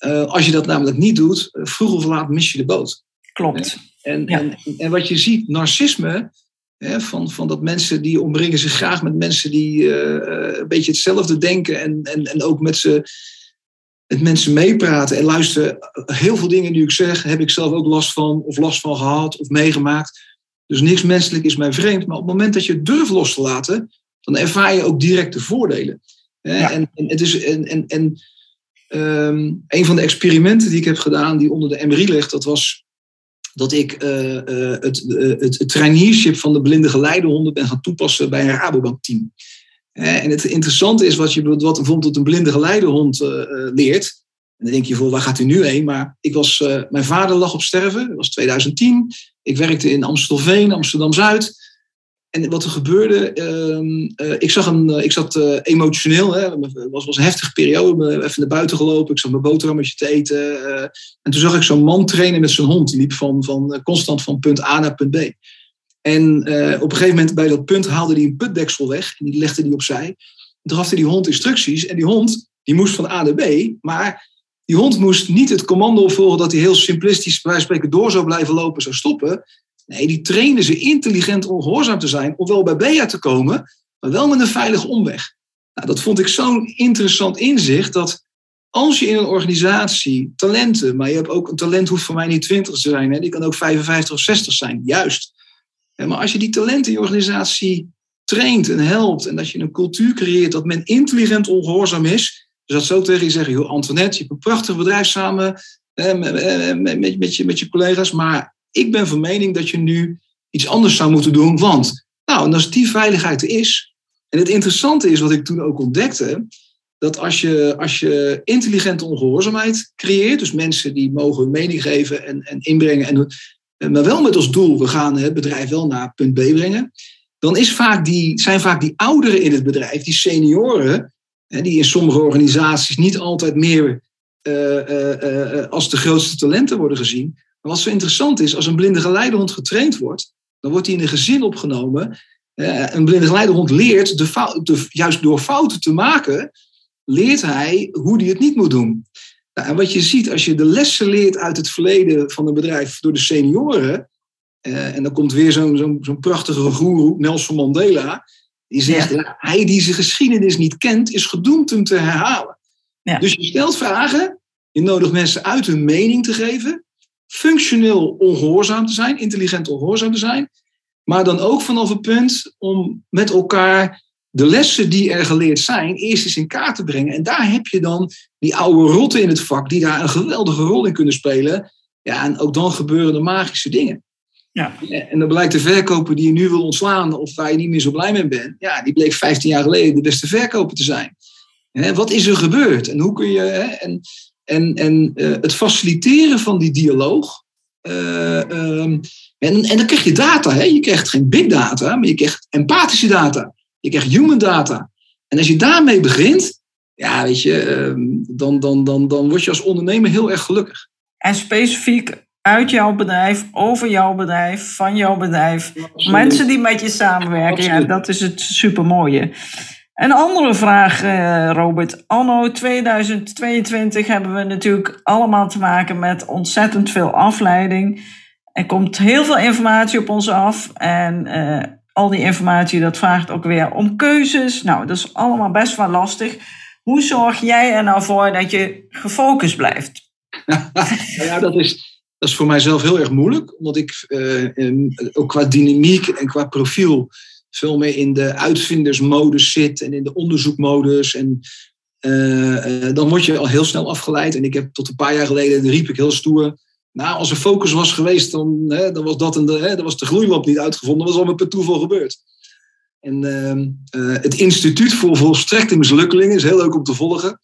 uh, als je dat namelijk niet doet, uh, vroeg of laat mis je de boot. Klopt. En, ja. en, en, wat je ziet, narcisme, hè, van, van dat mensen die omringen zich graag met mensen die uh, een beetje hetzelfde denken en, en, en ook met ze met mensen meepraten en luisteren. Heel veel dingen die ik zeg, heb ik zelf ook last van, of last van gehad, of meegemaakt. Dus niks menselijk is mij vreemd. Maar op het moment dat je het durft los te laten, dan ervaar je ook direct de voordelen. En, en, het is, en, en, en um, een van de experimenten die ik heb gedaan, die onder de MRI ligt, dat was dat ik uh, het, uh, het, het traineeship van de blinde geleidehonden ben gaan toepassen bij een Rabobank-team. En het interessante is wat je wat bijvoorbeeld een blinde geleidehond leert, En dan denk je, voor waar gaat u nu heen? Maar ik was, mijn vader lag op sterven, dat was 2010. Ik werkte in Amstelveen, Amsterdam-Zuid. En wat er gebeurde, uh, ik, zag een, ik zat uh, emotioneel, het was, was een heftige periode, even naar buiten gelopen, ik zat mijn boterhammetje te eten. en toen zag ik zo'n man trainen met zijn hond, die liep van, van, constant van punt A naar punt B. En op een gegeven moment bij dat punt haalde hij een putdeksel weg en die legde die opzij. En toen gaf hij die hond instructies en die hond die moest van A naar B, maar die hond moest niet het commando volgen dat hij heel simplistisch bij spreken door zou blijven lopen, zou stoppen. Nee, die trainen ze intelligent ongehoorzaam te zijn, om wel bij B uit te komen, maar wel met een veilige omweg. Nou, dat vond ik zo'n interessant inzicht dat als je in een organisatie talenten, maar je hebt ook een talent, hoeft voor mij niet 20 te zijn, hè, die kan ook 55 of 60 zijn, juist. Maar als je die talenten in je organisatie traint en helpt en dat je een cultuur creëert dat men intelligent ongehoorzaam is, dus dat zo tegen je zeggen, joh, Antoinette, je hebt een prachtig bedrijf samen met, met, met, je, met je collega's, maar ik ben van mening dat je nu iets anders zou moeten doen, want, nou, en als die veiligheid er is, en het interessante is wat ik toen ook ontdekte, dat als je, als je intelligente ongehoorzaamheid creëert, dus mensen die mogen hun mening geven en, en inbrengen, en, maar wel met als doel, we gaan het bedrijf wel naar punt B brengen, dan is vaak die, zijn vaak die ouderen in het bedrijf, die senioren, die in sommige organisaties niet altijd meer uh, uh, als de grootste talenten worden gezien. Maar wat zo interessant is, als een blinde geleidehond getraind wordt, dan wordt hij in een gezin opgenomen. een blinde geleidehond leert, de fout, de, juist door fouten te maken, leert hij hoe hij het niet moet doen. Nou, en wat je ziet, als je de lessen leert uit het verleden van een bedrijf door de senioren, en dan komt weer zo'n zo'n zo'n prachtige guru, Nelson Mandela, die zegt, ja. hij die zijn geschiedenis niet kent, is gedoemd hem te herhalen. Ja. Dus je stelt vragen, je nodigt mensen uit hun mening te geven, functioneel ongehoorzaam te zijn, intelligent ongehoorzaam te zijn, maar dan ook vanaf het punt om met elkaar de lessen die er geleerd zijn, eerst eens in kaart te brengen. En daar heb je dan die oude rotten in het vak, die daar een geweldige rol in kunnen spelen. Ja, en ook dan gebeuren de magische dingen. Ja. En dan blijkt de verkoper die je nu wil ontslaan of waar je niet meer zo blij mee bent, ja, die bleek 15 jaar geleden de beste verkoper te zijn. wat is er gebeurd? En hoe kun je. en en, en uh, het faciliteren van die dialoog. Uh, um, en, en dan krijg je data. Hè? Je krijgt geen big data, maar je krijgt empathische data. Je krijgt human data. En als je daarmee begint, ja, weet je, um, dan, dan, dan, dan word je als ondernemer heel erg gelukkig. En specifiek uit jouw bedrijf, over jouw bedrijf, van jouw bedrijf. Mensen die met je samenwerken. Ja, dat is het supermooie. Een andere vraag, eh, Robert. Anno 2022 hebben we natuurlijk allemaal te maken met ontzettend veel afleiding. Er komt heel veel informatie op ons af. En uh, al die informatie, dat vraagt ook weer om keuzes. Nou, dat is allemaal best wel lastig. Hoe zorg jij er nou voor dat je gefocust blijft? ja, dat is, dat is voor mijzelf heel erg moeilijk, omdat ik uh, ook qua dynamiek en qua profiel veel meer in de uitvindersmodus zit en in de onderzoekmodus. En uh, dan word je al heel snel afgeleid. En ik heb tot een paar jaar geleden, riep ik heel stoer. Nou, als er focus was geweest, dan, hè, dan was dat en de, hè, dan was de gloeilamp niet uitgevonden. Dat was allemaal per toeval gebeurd. En uh, het Instituut voor Volstrekte Mislukkelingen is heel leuk om te volgen.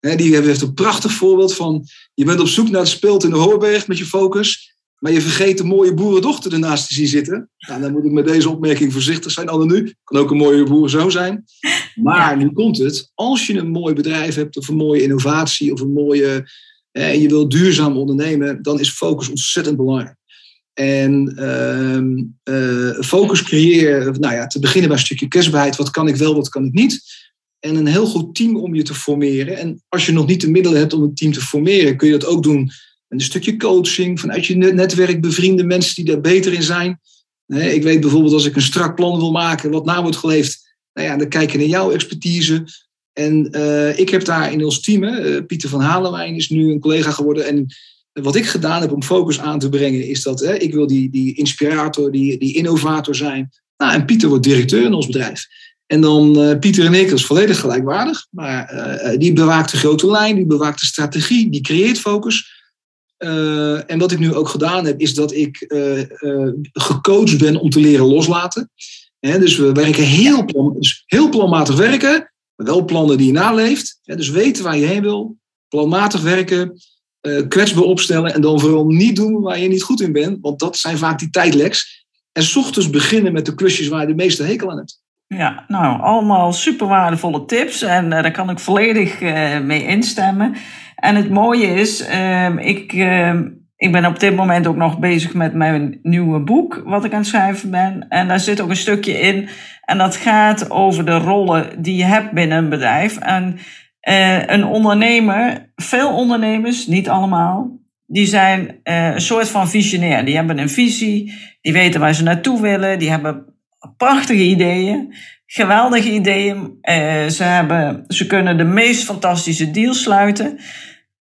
die heeft een prachtig voorbeeld van: je bent op zoek naar het speelt in de Hoorberg met je focus. Maar je vergeet de mooie boerendochter ernaast te zien zitten. Nou, dan moet ik met deze opmerking voorzichtig zijn. Alle nu. Kan ook een mooie boerenzoon zijn. Maar nu komt het. Als je een mooi bedrijf hebt, of een mooie innovatie, of een mooie. Eh, en je wil duurzaam ondernemen, dan is focus ontzettend belangrijk. En ehm, eh, focus creëren, nou ja, te beginnen bij een stukje kwetsbaarheid. Wat kan ik wel, wat kan ik niet? En een heel goed team om je te formeren. En als je nog niet de middelen hebt om een team te formeren, kun je dat ook doen een stukje coaching vanuit je netwerk, bevriende mensen die daar beter in zijn. Ik weet bijvoorbeeld als ik een strak plan wil maken, wat na wordt geleefd, nou ja, dan kijk je naar jouw expertise. En uh, ik heb daar in ons team, uh, Pieter van Halenwijn is nu een collega geworden. En wat ik gedaan heb om focus aan te brengen, is dat ik wil die, die inspirator, die, die innovator zijn. Nou, en Pieter wordt directeur in ons bedrijf. En dan uh, Pieter en ik, dat is volledig gelijkwaardig. Maar die bewaakt de grote lijn, die bewaakt de strategie, die creëert focus. Uh, en wat ik nu ook gedaan heb, is dat ik uh, uh, gecoacht ben om te leren loslaten. Dus we werken heel, plan, dus heel planmatig werken, maar wel plannen die je naleeft. He, dus weten waar je heen wil, planmatig werken, kwetsbaar opstellen en dan vooral niet doen waar je niet goed in bent, want dat zijn vaak die tijdleks. En s ochtends beginnen met de klusjes waar je de meeste hekel aan hebt. Ja, nou, allemaal super waardevolle tips en daar kan ik volledig mee instemmen. En het mooie is, ehm, ik, ehm, ik ben op dit moment ook nog bezig met mijn nieuwe boek, wat ik aan het schrijven ben. En daar zit ook een stukje in. En dat gaat over de rollen die je hebt binnen een bedrijf. En uh, een ondernemer, veel ondernemers, niet allemaal, die zijn uh, een soort van visionair. Die hebben een visie, die weten waar ze naartoe willen, die hebben prachtige ideeën, geweldige ideeën. Uh, ze, hebben, ze kunnen de meest fantastische deals sluiten.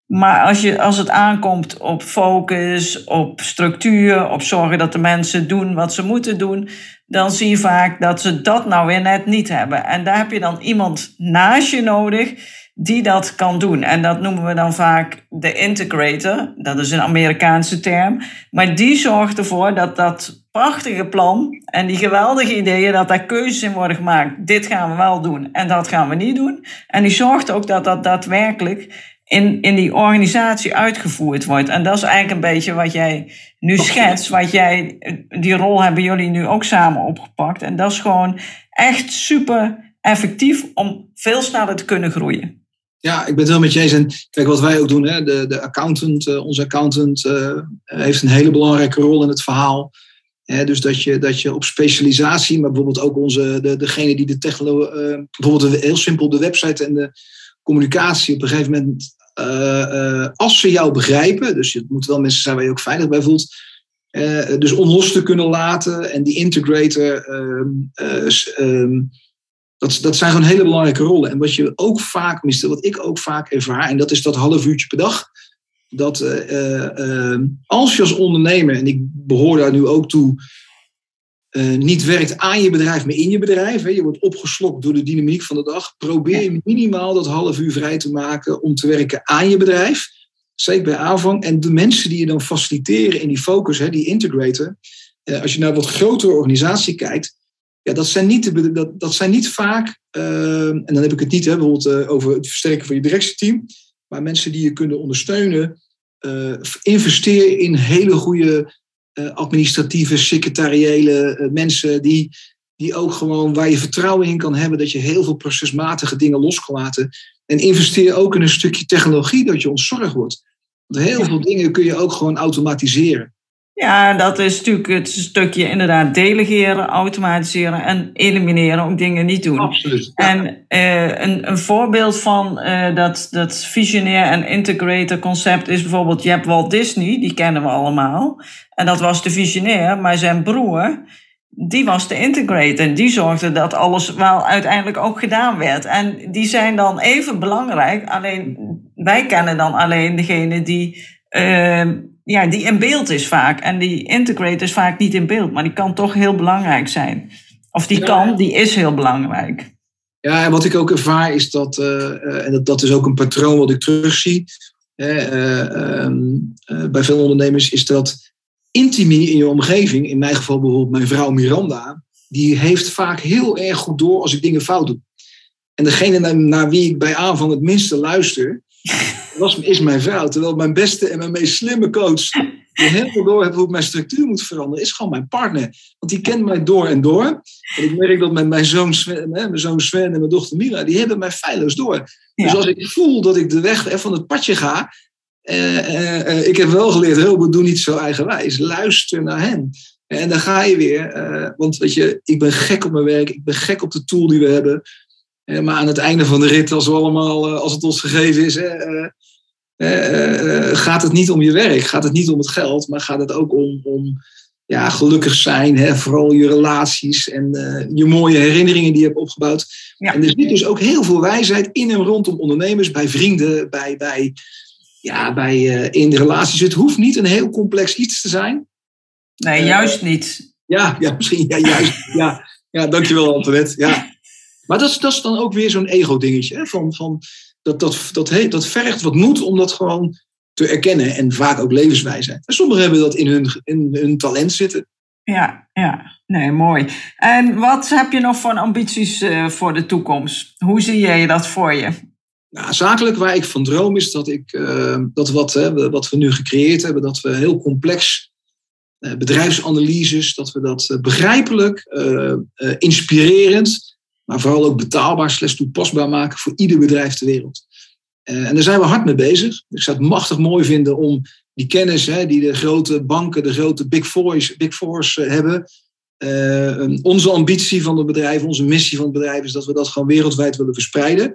Maar als, je, als het aankomt op focus, op structuur, op zorgen dat de mensen doen wat ze moeten doen, dan zie je vaak dat ze dat nou weer net niet hebben. En daar heb je dan iemand naast je nodig die dat kan doen. En dat noemen we dan vaak de integrator. Dat is een Amerikaanse term. Maar die zorgt ervoor dat dat prachtige plan en die geweldige ideeën, dat daar keuzes in worden gemaakt. Dit gaan we wel doen en dat gaan we niet doen. En die zorgt ook dat dat daadwerkelijk in, in die organisatie uitgevoerd wordt. En dat is eigenlijk een beetje wat jij nu schetst. Wat jij, die rol hebben jullie nu ook samen opgepakt. En dat is gewoon echt super effectief om veel sneller te kunnen groeien. Ja, ik ben het wel met je eens. En kijk, wat wij ook doen, hè, de, de accountant, uh, onze accountant uh, heeft een hele belangrijke rol in het verhaal. Hè, dus dat je, dat je op specialisatie, maar bijvoorbeeld ook onze, de, degene die de technologie, uh, bijvoorbeeld heel simpel de website en de communicatie op een gegeven moment, als ze jou begrijpen, dus het moeten wel mensen zijn waar je ook veilig bij voelt, dus onlos te kunnen laten en die integrator um, dat, dat zijn gewoon hele belangrijke rollen. En wat je ook vaak mist, wat ik ook vaak ervaar, en dat is dat half uurtje per dag. Dat uh, uh, als je als ondernemer, en ik behoor daar nu ook toe, uh, niet werkt aan je bedrijf, maar in je bedrijf. Hè, je wordt opgeslokt door de dynamiek van de dag. Probeer minimaal dat half uur vrij te maken om te werken aan je bedrijf. Zeker bij aanvang. En de mensen die je dan faciliteren in die focus, hè, die integrator. als je naar een wat grotere organisatie kijkt, ja, dat, zijn niet, de, dat, dat zijn niet vaak, uh, en dan heb ik het niet hè, bijvoorbeeld uh, over het versterken van je directieteam, maar mensen die je kunnen ondersteunen. Investeer in hele goede administratieve, secretariële mensen die, die ook gewoon waar je vertrouwen in kan hebben dat je heel veel procesmatige dingen los kan laten. En investeer ook in een stukje technologie dat je ontzorgd wordt. Want heel veel dingen kun je ook gewoon automatiseren. Ja, dat is natuurlijk het stukje inderdaad delegeren, automatiseren en elimineren, ook dingen niet doen. Absoluut. En uh, een, een voorbeeld van uh, dat, dat visionair en integrator concept is bijvoorbeeld, je hebt Walt Disney, die kennen we allemaal. En dat was de visionair, maar zijn broer, die was de integrator. En die zorgde dat alles wel uiteindelijk ook gedaan werd. En die zijn dan even belangrijk, alleen wij kennen dan alleen degene die... Uh, ja, die in beeld is vaak. En die integrator is vaak niet in beeld, maar die kan toch heel belangrijk zijn. Of die kan, die is heel belangrijk. Ja, en wat ik ook ervaar is dat, uh, en dat, dat is ook een patroon wat ik terugzie uh, bij veel ondernemers, is dat intimie in je omgeving, in mijn geval bijvoorbeeld mijn vrouw Miranda, die heeft vaak heel erg goed door als ik dingen fout doe. En degene naar, naar wie ik bij aanvang het minste luister, was, is mijn vrouw. Terwijl mijn beste en mijn meest slimme coach, die helemaal door heeft hoe ik mijn structuur moet veranderen, is gewoon mijn partner. Want die kent mij door en door. En ik merk dat met mijn zoon Sven, mijn zoon Sven en mijn dochter Mila, die hebben mij feilloos door. Dus als ik voel dat ik de weg van het padje ga, uh, uh, ik heb wel geleerd, Robert, doe niet zo eigenwijs. Luister naar hen. En dan ga je weer. want weet je, ik ben gek op mijn werk. Ik ben gek op de tool die we hebben. Maar aan het einde van de rit, als, we allemaal, als het ons gegeven is, uh, gaat het niet om je werk, gaat het niet om het geld, maar gaat het ook om, om ja, gelukkig zijn, hè? vooral je relaties en uh, je mooie herinneringen die je hebt opgebouwd. Ja. En er zit dus ook heel veel wijsheid in en rondom ondernemers, bij vrienden, bij, bij, ja, bij, uh, in relaties. Het hoeft niet een heel complex iets te zijn. Nee, juist niet. Ja, ja misschien. Ja, juist. ja, ja, dankjewel Antoinette. Ja. Maar dat is, dat is dan ook weer zo'n ego-dingetje. Van, van, dat, dat, dat, dat vergt wat moed om dat gewoon te erkennen. En vaak ook levenswijsheid. En sommigen hebben dat in hun, in hun talent zitten. Ja, ja. Nee, mooi. En wat heb je nog voor ambities uh, voor de toekomst? Hoe zie jij dat voor je? Nou, zakelijk waar ik van droom is dat ik dat wat, hè, wat we nu gecreëerd hebben, dat we heel complex bedrijfsanalyses, dat we dat begrijpelijk, inspirerend, maar vooral ook betaalbaar slechts toepasbaar maken voor ieder bedrijf ter wereld. en daar zijn we hard mee bezig. Ik zou het machtig mooi vinden om die kennis hè, die de grote banken, de grote big fours, big fours hebben, uh, onze ambitie van het bedrijf, onze missie van het bedrijf is dat we dat gewoon wereldwijd willen verspreiden.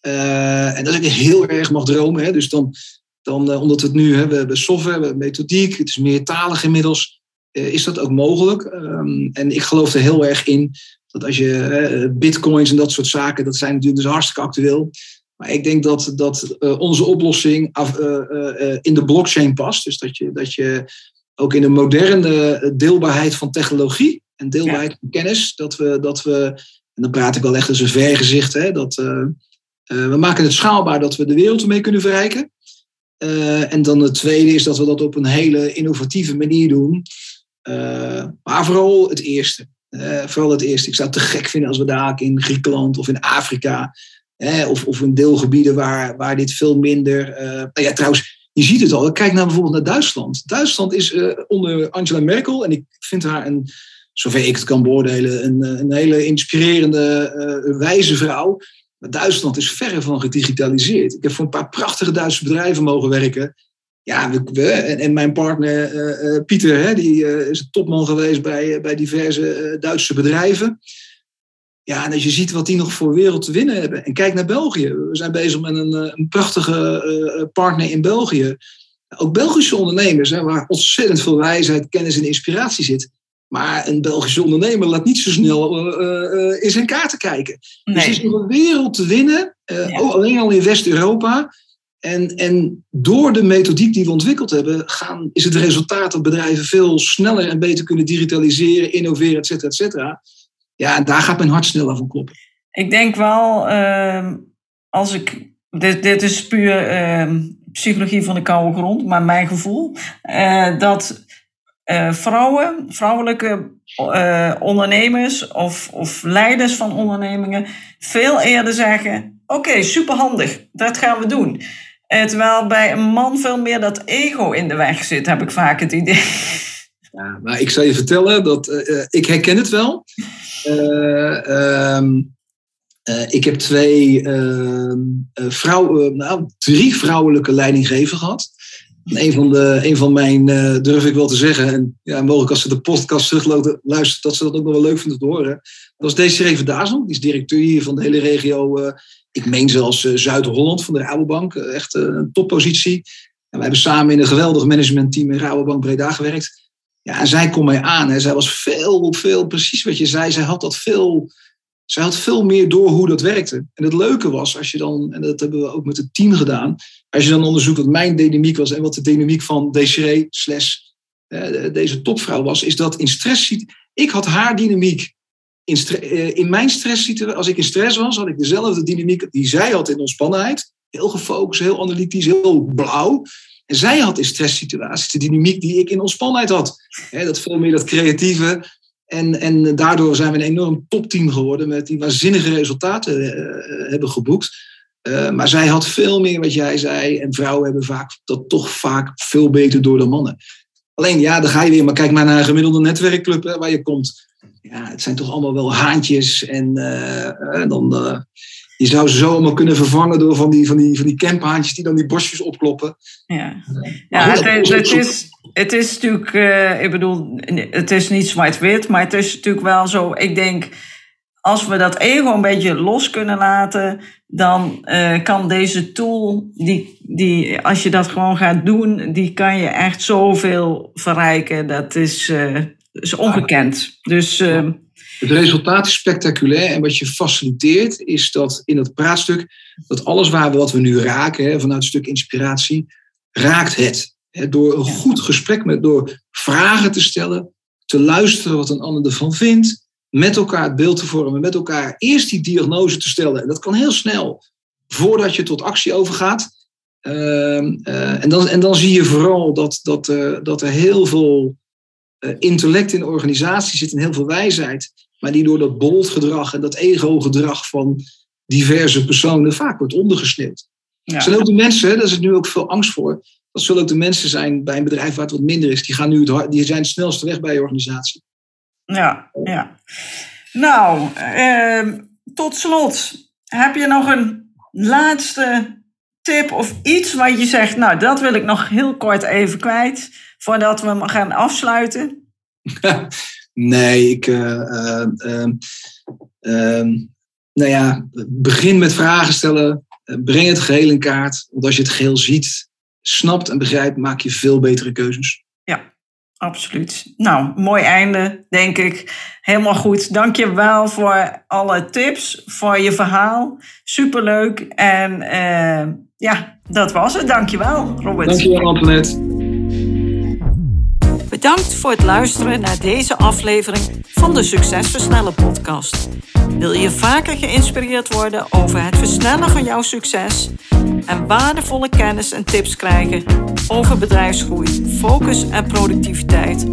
En dat ik heel erg mag dromen. Hè. Dus dan, dan omdat we het nu hebben, we hebben software, we hebben methodiek, het is meertalig inmiddels, is dat ook mogelijk. Um, en ik geloof er heel erg in dat als je bitcoins en dat soort zaken, dat zijn natuurlijk dus hartstikke actueel. Maar ik denk dat, dat onze oplossing af, in de blockchain past. Dus dat je, dat je ook in de moderne deelbaarheid van technologie en deelbaarheid van kennis, dat we, dat we, en dan praat ik wel echt als een vergezicht, hè, dat we maken het schaalbaar dat we de wereld ermee kunnen verrijken. En dan het tweede is dat we dat op een hele innovatieve manier doen. maar vooral het eerste. Vooral het eerste. Ik zou het te gek vinden als we daar in Griekenland of in Afrika, of, of in deelgebieden waar, waar dit veel minder. nou ja, trouwens, je ziet het al. Kijk naar bijvoorbeeld naar Duitsland. Duitsland is uh, onder Angela Merkel, en ik vind haar een, zover ik het kan beoordelen, een, eh, een hele inspirerende, uh, wijze vrouw. Maar Duitsland is verre van gedigitaliseerd. Ik heb voor een paar prachtige Duitse bedrijven mogen werken. Ja, we, en, en, mijn partner uh, Pieter, hè, die is een topman geweest bij, bij diverse Duitse bedrijven. Ja, en als je ziet wat die nog voor wereld te winnen hebben. En kijk naar België. We zijn bezig met een, eh, een prachtige eh, partner in België. Ook Belgische ondernemers, hè, waar ontzettend veel wijsheid, kennis en inspiratie zit. Maar een Belgische ondernemer laat niet zo snel uh, in zijn kaarten kijken. Nee. Dus er is nog een wereld te winnen, ook alleen al in West-Europa. En, en door de methodiek die we ontwikkeld hebben, gaan, is het resultaat dat bedrijven veel sneller en beter kunnen digitaliseren, innoveren, et cetera, et cetera. Ja, en daar gaat mijn hart sneller van kloppen. Ik denk wel, uh, als ik. Dit, dit is puur uh, psychologie van de koude grond, maar mijn gevoel. Uh, dat eh, vrouwen, vrouwelijke eh, ondernemers of, of leiders van ondernemingen veel eerder zeggen: Oké, superhandig, dat gaan we doen. Terwijl bij een man veel meer dat ego in de weg zit, heb ik vaak het idee. Ja, maar ik zal je vertellen dat ik herken het wel. Uh, ik heb twee uh, vrouwen, nou, drie vrouwelijke leidinggevers gehad. En een van, de, een van mijn, durf ik wel te zeggen, en ja, mogelijk als ze de podcast terugluisteren, dat ze dat ook nog wel leuk vinden te horen. Dat was Desiree Verdazel, die is directeur hier van de hele regio, ik meen zelfs Zuid-Holland van de Rabobank, echt een toppositie. En we hebben samen in een geweldig managementteam in Rabobank Breda gewerkt. Ja, en zij kon mij aan. Hè. Zij was veel, veel, precies wat je zei, zij had dat veel, zij had veel meer door hoe dat werkte. En het leuke was, als je dan, en dat hebben we ook met het team gedaan, als je dan onderzoekt wat mijn dynamiek was en wat de dynamiek van Desiree slash deze topvrouw was, is dat in stress, ik had haar dynamiek in, uh, in mijn stresssituatie, als ik in stress was, had ik dezelfde dynamiek die zij had in ontspannenheid. Heel gefocust, heel analytisch, heel blauw. En zij had in stresssituaties de dynamiek die ik in ontspannenheid had. dat veel meer dat creatieve. En, en daardoor zijn we een enorm topteam geworden met die waanzinnige resultaten uh, hebben geboekt. Maar zij had veel meer wat jij zei. En vrouwen hebben vaak, dat toch vaak veel beter door dan mannen. Alleen ja, dan ga je weer. Maar kijk maar naar een gemiddelde netwerkclub waar je komt. Ja, het zijn toch allemaal wel haantjes. En uh, dan je zou ze zo allemaal kunnen vervangen door van die, van die, van die camphaantjes die dan die bosjes opkloppen. Ja, ja het, het, is, het is natuurlijk, uh, ik bedoel, het is niet zwart-wit, maar het is natuurlijk wel zo, ik denk, als we dat ego een beetje los kunnen laten, dan kan deze tool, die, die, als je dat gewoon gaat doen, die kan je echt zoveel verrijken. Dat is, is ongekend. Dus... Uh, het resultaat is spectaculair en wat je faciliteert is dat in het praatstuk, dat alles waar we, wat we nu raken, hè, vanuit een stuk inspiratie, raakt het. Hè, door een goed gesprek met, door vragen te stellen, te luisteren wat een ander ervan vindt, met elkaar het beeld te vormen, met elkaar eerst die diagnose te stellen. En dat kan heel snel, voordat je tot actie overgaat. Uh, uh, en, dan, en dan zie je vooral dat, dat, uh, dat er heel veel intellect in de organisatie zit en heel veel wijsheid. Maar die door dat bold gedrag en dat ego-gedrag van diverse personen vaak wordt ondergesneeuwd. Ja. Zijn ook de mensen, daar zit nu ook veel angst voor, dat zullen ook de mensen zijn bij een bedrijf waar het wat minder is. Die, gaan nu het die zijn het snelste weg bij je organisatie. Ja, ja. Nou, eh, tot slot, heb je nog een laatste tip of iets wat je zegt, nou, dat wil ik nog heel kort even kwijt, voordat we hem gaan afsluiten? nee, ik. Uh, uh, nou ja, begin met vragen stellen. Breng het geheel in kaart. Want als je het geheel ziet, snapt en begrijpt, maak je veel betere keuzes. Absoluut. Nou, mooi einde, denk ik. Helemaal goed. Dank je wel voor alle tips, voor je verhaal. Superleuk. En uh, ja, dat was het. Dank je wel, Robert. Dank je wel, Antoinette. Bedankt voor het luisteren naar deze aflevering van de Succesversnellen podcast. Wil je vaker geïnspireerd worden over het versnellen van jouw succes en waardevolle kennis en tips krijgen over bedrijfsgroei, focus en productiviteit,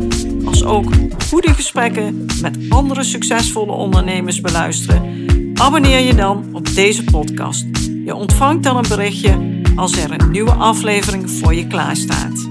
als ook goede gesprekken met andere succesvolle ondernemers beluisteren? Abonneer je dan op deze podcast. Je ontvangt dan een berichtje als er een nieuwe aflevering voor je klaar staat.